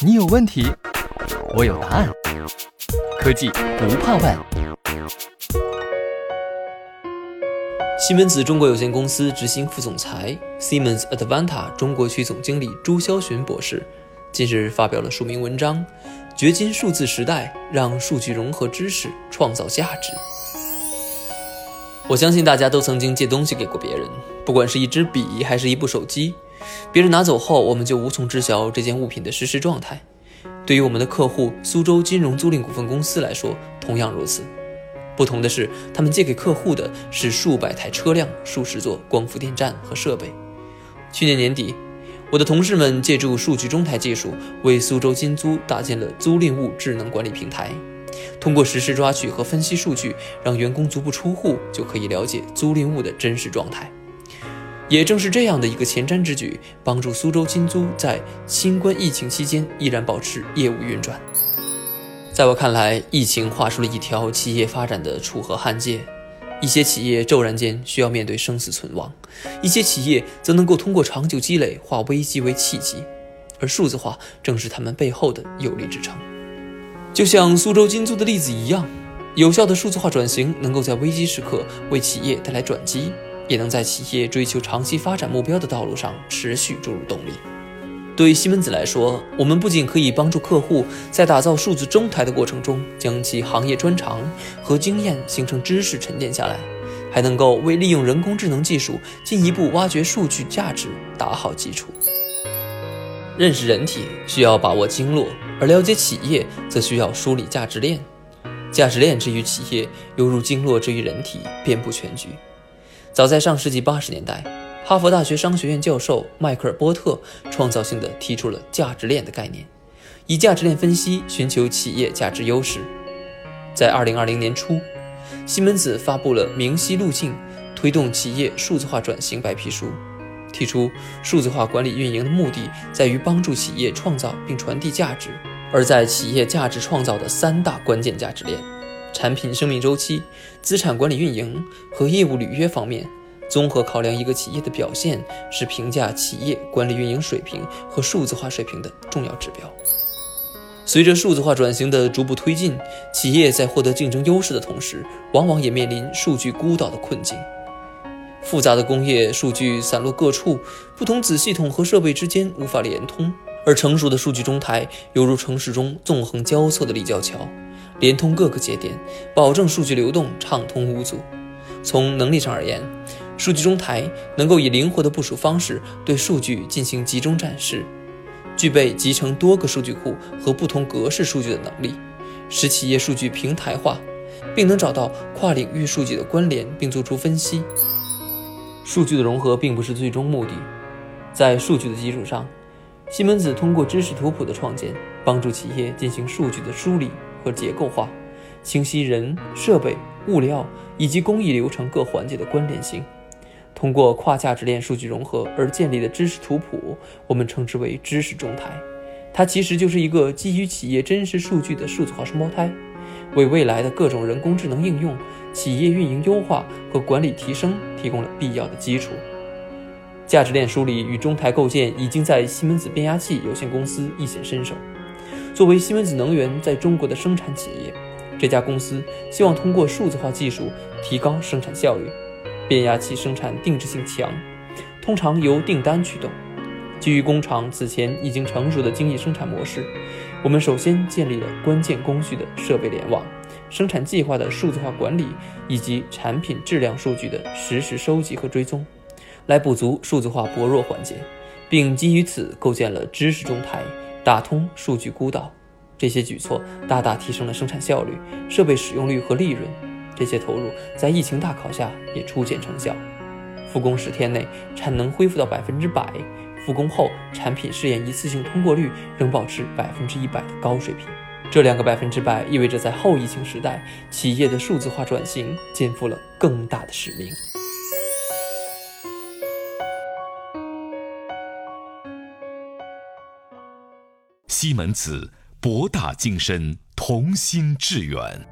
你有问题，我有答案。科技不怕问。西门子中国有限公司执行副总裁 Siemens Advanta 中国区总经理朱霄洵博士近日发表了署名文章《掘金数字时代，让数据融合知识，创造价值》。我相信大家都曾经借东西给过别人，不管是一支笔还是一部手机，别人拿走后，我们就无从知晓这件物品的实时状态。对于我们的客户苏州金融租赁股份公司来说，同样如此。不同的是，他们借给客户的是数百台车辆、数十座光伏电站和设备。去年年底，我的同事们借助数据中台技术，为苏州金租搭建了租赁物智能管理平台。通过实时抓取和分析数据，让员工足不出户就可以了解租赁物的真实状态。也正是这样的一个前瞻之举，帮助苏州金租在新冠疫情期间依然保持业务运转。在我看来，疫情画出了一条企业发展的楚河汉界。一些企业骤然间需要面对生死存亡，一些企业则能够通过长久积累化危机为契机，而数字化正是他们背后的有力支撑。就像苏州金租的例子一样，有效的数字化转型能够在危机时刻为企业带来转机。也能在企业追求长期发展目标的道路上持续注入动力。对于西门子来说，我们不仅可以帮助客户在打造数字中台的过程中，将其行业专长和经验形成知识沉淀下来，还能够为利用人工智能技术进一步挖掘数据价值打好基础。认识人体需要把握经络，而了解企业则需要梳理价值链。价值链之于企业，犹如经络之于人体，遍布全局。早在上世纪八十年代，哈佛大学商学院教授迈克尔·波特创造性的提出了价值链的概念，以价值链分析寻求企业价值优势。在二零二零年初，西门子发布了《明晰路径：推动企业数字化转型》白皮书，提出数字化管理运营的目的在于帮助企业创造并传递价值，而在企业价值创造的三大关键价值链。产品生命周期、资产管理运营和业务履约方面，综合考量一个企业的表现，是评价企业管理运营水平和数字化水平的重要指标。随着数字化转型的逐步推进，企业在获得竞争优势的同时，往往也面临数据孤岛的困境。复杂的工业数据散落各处，不同子系统和设备之间无法连通，而成熟的数据中台犹如城市中纵横交错的立交桥。连通各个节点，保证数据流动畅通无阻。从能力上而言，数据中台能够以灵活的部署方式对数据进行集中展示，具备集成多个数据库和不同格式数据的能力，使企业数据平台化，并能找到跨领域数据的关联并做出分析。数据的融合并不是最终目的，在数据的基础上，西门子通过知识图谱的创建，帮助企业进行数据的梳理。和结构化，清晰人、设备、物料以及工艺流程各环节的关联性。通过跨价值链数据融合而建立的知识图谱，我们称之为知识中台。它其实就是一个基于企业真实数据的数字化双胞胎，为未来的各种人工智能应用、企业运营优化和管理提升提供了必要的基础。价值链梳理与中台构建已经在西门子变压器有限公司一显身手。作为西门子能源在中国的生产企业，这家公司希望通过数字化技术提高生产效率。变压器生产定制性强，通常由订单驱动。基于工厂此前已经成熟的精益生产模式，我们首先建立了关键工序的设备联网、生产计划的数字化管理以及产品质量数据的实时收集和追踪，来补足数字化薄弱环节，并基于此构建了知识中台。打通数据孤岛，这些举措大大提升了生产效率、设备使用率和利润。这些投入在疫情大考下也初见成效。复工十天内产能恢复到百分之百，复工后产品试验一次性通过率仍保持百分之一百的高水平。这两个百分之百意味着在后疫情时代，企业的数字化转型肩负了更大的使命。西门子，博大精深，同心致远。